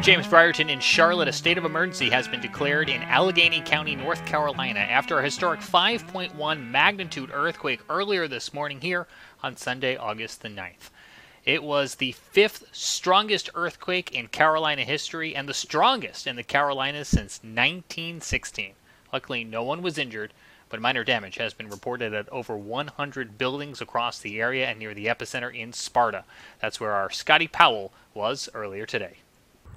I'm James Brierton. In Charlotte, a state of emergency has been declared in Alleghany County, North Carolina, after a historic 5.1 magnitude earthquake earlier this morning here on Sunday, August the 9th. It was the fifth strongest earthquake in Carolina history and the strongest in the Carolinas since 1916. Luckily, no one was injured, but minor damage has been reported at over 100 buildings across the area and near the epicenter in Sparta. That's where our Scotty Powell was earlier today.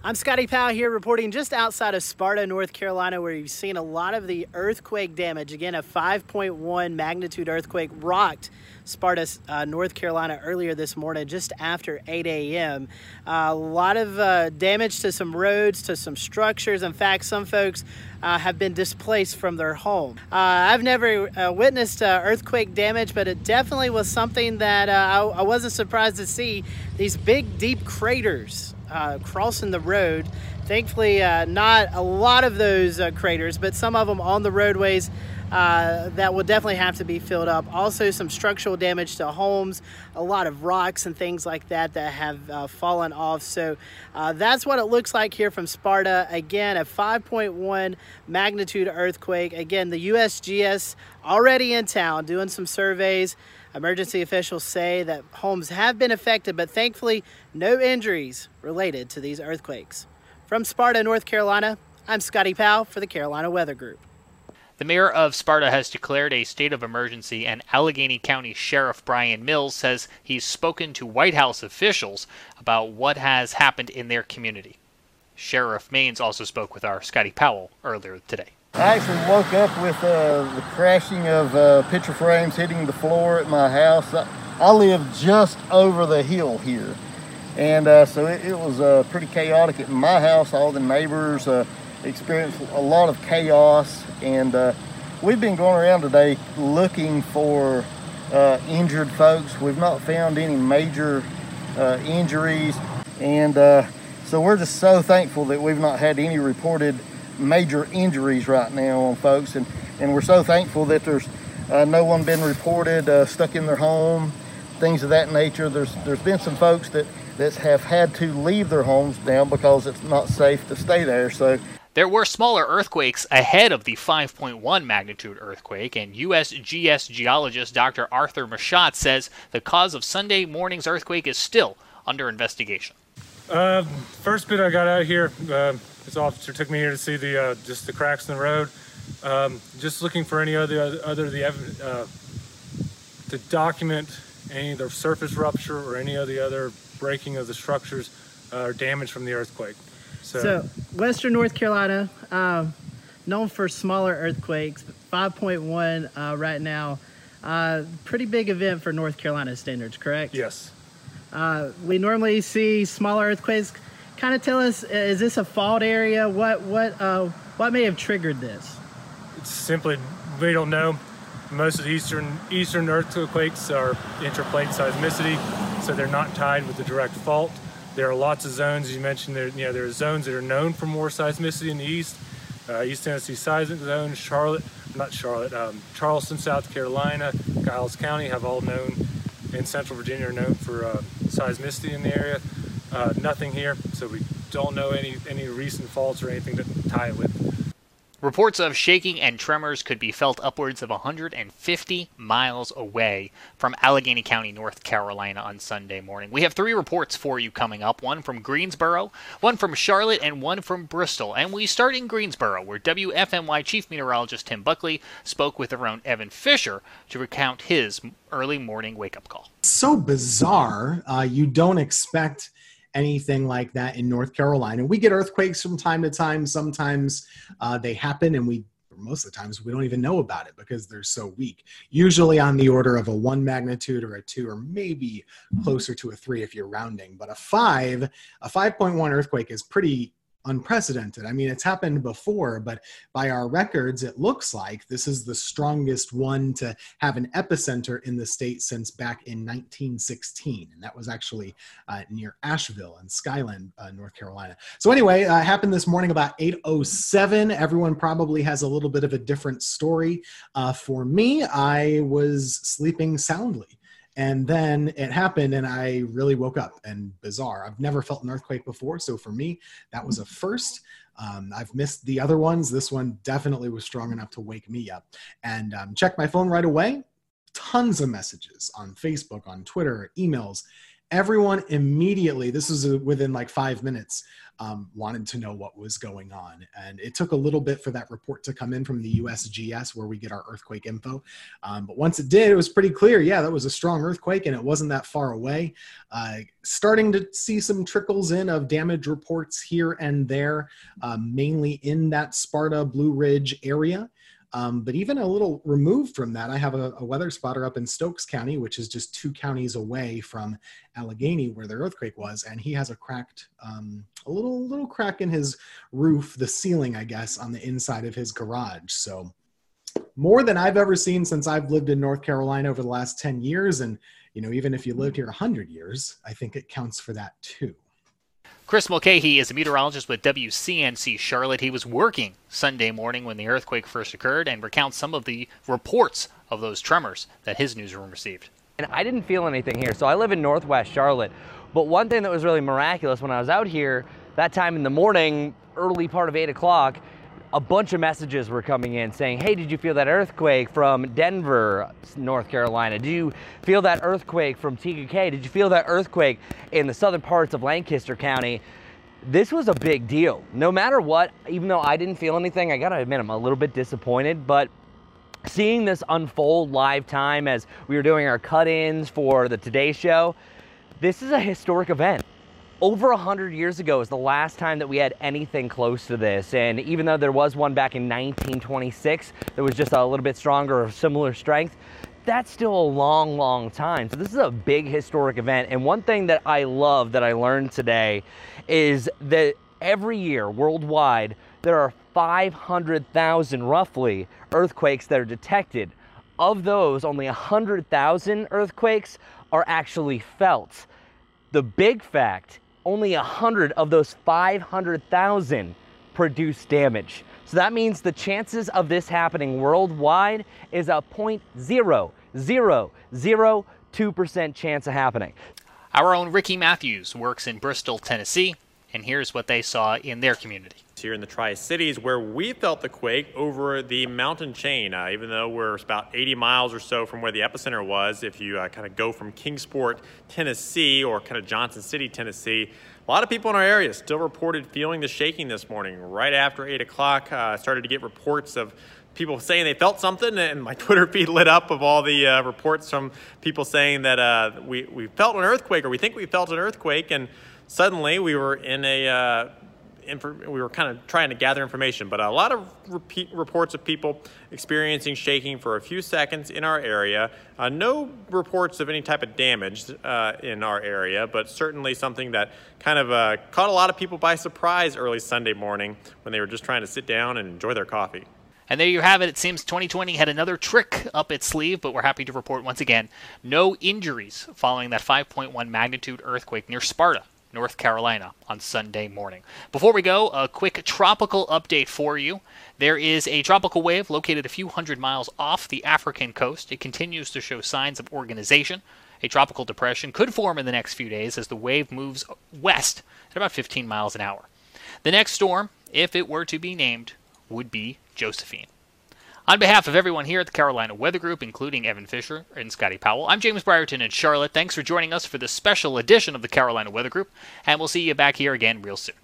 I'm Scotty Powell here reporting just outside of Sparta, North Carolina, where you've seen a lot of the earthquake damage. Again, a 5.1 magnitude earthquake rocked Sparta, uh, North Carolina earlier this morning, just after 8 a.m. Uh, a lot of uh, damage to some roads, to some structures. In fact, some folks uh, have been displaced from their home. Uh, I've never uh, witnessed earthquake damage, but it definitely was something that I, I wasn't surprised to see. These big, deep craters uh, crossing the road. Thankfully, uh, not a lot of those uh, craters, but some of them on the roadways uh, that will definitely have to be filled up. Also, some structural damage to homes, a lot of rocks and things like that that have uh, fallen off. So uh, that's what it looks like here from Sparta. Again, a 5.1 magnitude earthquake. Again, the USGS already in town doing some surveys. Emergency officials say that homes have been affected, but thankfully, no injuries related to these earthquakes. From Sparta, North Carolina, I'm Scotty Powell for the Carolina Weather Group. The mayor of Sparta has declared a state of emergency, and Alleghany County Sheriff Brian Maines says he's spoken to White House officials about what has happened in their community. Sheriff Maines also spoke with our Scotty Powell earlier today. I actually woke up with uh, the crashing of uh, picture frames hitting the floor at my house. I, I live just over the hill here. And uh, so it, it was uh, pretty chaotic at my house. All the neighbors uh, experienced a lot of chaos. And uh, we've been going around today looking for injured folks. We've not found any major injuries. And so we're just so thankful that we've not had any reported major injuries right now on folks, and, and we're so thankful that there's uh, no one been reported uh, stuck in their home, things of that nature. There's there's been some folks that that have had to leave their homes now because it's not safe to stay there. So. There were smaller earthquakes ahead of the 5.1 magnitude earthquake, and USGS geologist Dr. Arthur Merschat says the cause of Sunday morning's earthquake is still under investigation. Uh, first bit I got out here, uh, this officer took me here to see the uh, just the cracks in the road. Um, just looking for any other other the uh, to document any of the surface rupture or any of the other breaking of the structures uh, or damage from the earthquake. So, so Western North Carolina, um, known for smaller earthquakes, 5.1 uh, right now. Uh, pretty big event for North Carolina standards, correct? Yes. Uh, we normally see smaller earthquakes kind of tell us is this a fault area? What what uh, what may have triggered this? It's simply we don't know. Most of the eastern eastern earthquakes are intraplate seismicity, so they're not tied with the direct fault. There are lots of zones. You mentioned there, you know, there are zones that are known for more seismicity in the east. Uh, east Tennessee seismic zone, Charlotte, not Charlotte, um, Charleston, South Carolina, Giles County have all known, in Central Virginia are known for uh, seismicity in the area. Uh, nothing here, so we don't know any, any recent faults or anything to tie it with. Reports of shaking and tremors could be felt upwards of 150 miles away from Alleghany County, North Carolina on Sunday morning. We have three reports for you coming up one from Greensboro, one from Charlotte, and one from Bristol. And we start in Greensboro, where WFMY Chief Meteorologist Tim Buckley spoke with our own Evan Fisher to recount his early morning wake up call. So bizarre. Uh, you don't expect anything like that in North Carolina. We get earthquakes from time to time. Sometimes uh, they happen, and we most of the times we don't even know about it because they're so weak. Usually on the order of a one magnitude or a two, or maybe closer to a three if you're rounding. But a five, a 5.1 earthquake is pretty unprecedented. I mean, it's happened before, but by our records, it looks like this is the strongest one to have an epicenter in the state since back in 1916. And that was actually uh, near Asheville and Skyland, uh, North Carolina. So anyway, uh, happened this morning about 8.07. Everyone probably has a little bit of a different story. Uh, for me, I was sleeping soundly And then it happened, and I really woke up. And bizarre, I've never felt an earthquake before. So for me, that was a first. Um, I've missed the other ones. This one definitely was strong enough to wake me up. And um, checked my phone right away. Tons of messages on Facebook, on Twitter, emails. Everyone immediately, this was within like five minutes, um, wanted to know what was going on. And it took a little bit for that report to come in from the USGS, where we get our earthquake info. Um, but once it did, it was pretty clear. Yeah, that was a strong earthquake, and it wasn't that far away. Uh, starting to see some trickles in of damage reports here and there, uh, mainly in that Sparta Blue Ridge area. Um, but even a little removed from that, I have a, a, weather spotter up in Stokes County, which is just two counties away from Alleghany, where the earthquake was, and he has a cracked, um, a little little crack in his roof, the ceiling, I guess, on the inside of his garage. So more than I've ever seen since I've lived in North Carolina over the last ten years, and you know, even if you lived here hundred years, I think it counts for that too. Chris Mulcahy is a meteorologist with WCNC Charlotte. He was working Sunday morning when the earthquake first occurred and recounts some of the reports of those tremors that his newsroom received. And I didn't feel anything here. So I live in Northwest Charlotte. But one thing that was really miraculous when I was out here that time in the morning, early part of 8 o'clock, a bunch of messages were coming in saying, hey, did you feel that earthquake from Denver, North Carolina? Did you feel that earthquake from Tega Cay? Did you feel that earthquake in the southern parts of Lancaster County? This was a big deal. No matter what, even though I didn't feel anything, I gotta admit, I'm a little bit disappointed, but seeing this unfold live time as we were doing our cut-ins for the Today Show, this is a historic event over 100 years ago is the last time that we had anything close to this. And even though there was one back in 1926 that was just a little bit stronger or similar strength, that's still a long, long time. So this is a big historic event. And one thing that I love that I learned today is that every year worldwide, there are 500,000 roughly earthquakes that are detected. Of those, only 100,000 earthquakes are actually felt. The big fact only 100 of those 500,000 produce damage. So that means the chances of this happening worldwide is a 0.0002% chance of happening. Our own Ricky Matthews works in Bristol, Tennessee, and here's what they saw in their community here in the Tri Cities, where we felt the quake over the mountain chain. Uh, even though we're about 80 miles or so from where the epicenter was, if you uh, kind of go from Kingsport, Tennessee, or kind of Johnson City, Tennessee, a lot of people in our area still reported feeling the shaking this morning. Right after 8 o'clock, I uh, started to get reports of people saying they felt something, and my Twitter feed lit up of all the uh, reports from people saying that uh, we, we felt an earthquake or we think we felt an earthquake, and suddenly we were in a uh, we were kind of trying to gather information, but a lot of repeat reports of people experiencing shaking for a few seconds in our area. Uh, no reports of any type of damage uh, in our area, but certainly something that kind of uh, caught a lot of people by surprise early Sunday morning when they were just trying to sit down and enjoy their coffee. And there you have it. It seems 2020 had another trick up its sleeve, but we're happy to report once again no injuries following that 5.1 magnitude earthquake near Sparta North Carolina on Sunday morning. Before we go, a quick tropical update for you. There is a tropical wave located a few hundred miles off the African coast. It continues to show signs of organization. A tropical depression could form in the next few days as the wave moves west at about 15 miles an hour. The next storm, if it were to be named, would be Josephine. On behalf of everyone here at the Carolina Weather Group, including Evan Fisher and Scotty Powell, I'm James Brierton in Charlotte. Thanks for joining us for this special edition of the Carolina Weather Group, and we'll see you back here again real soon.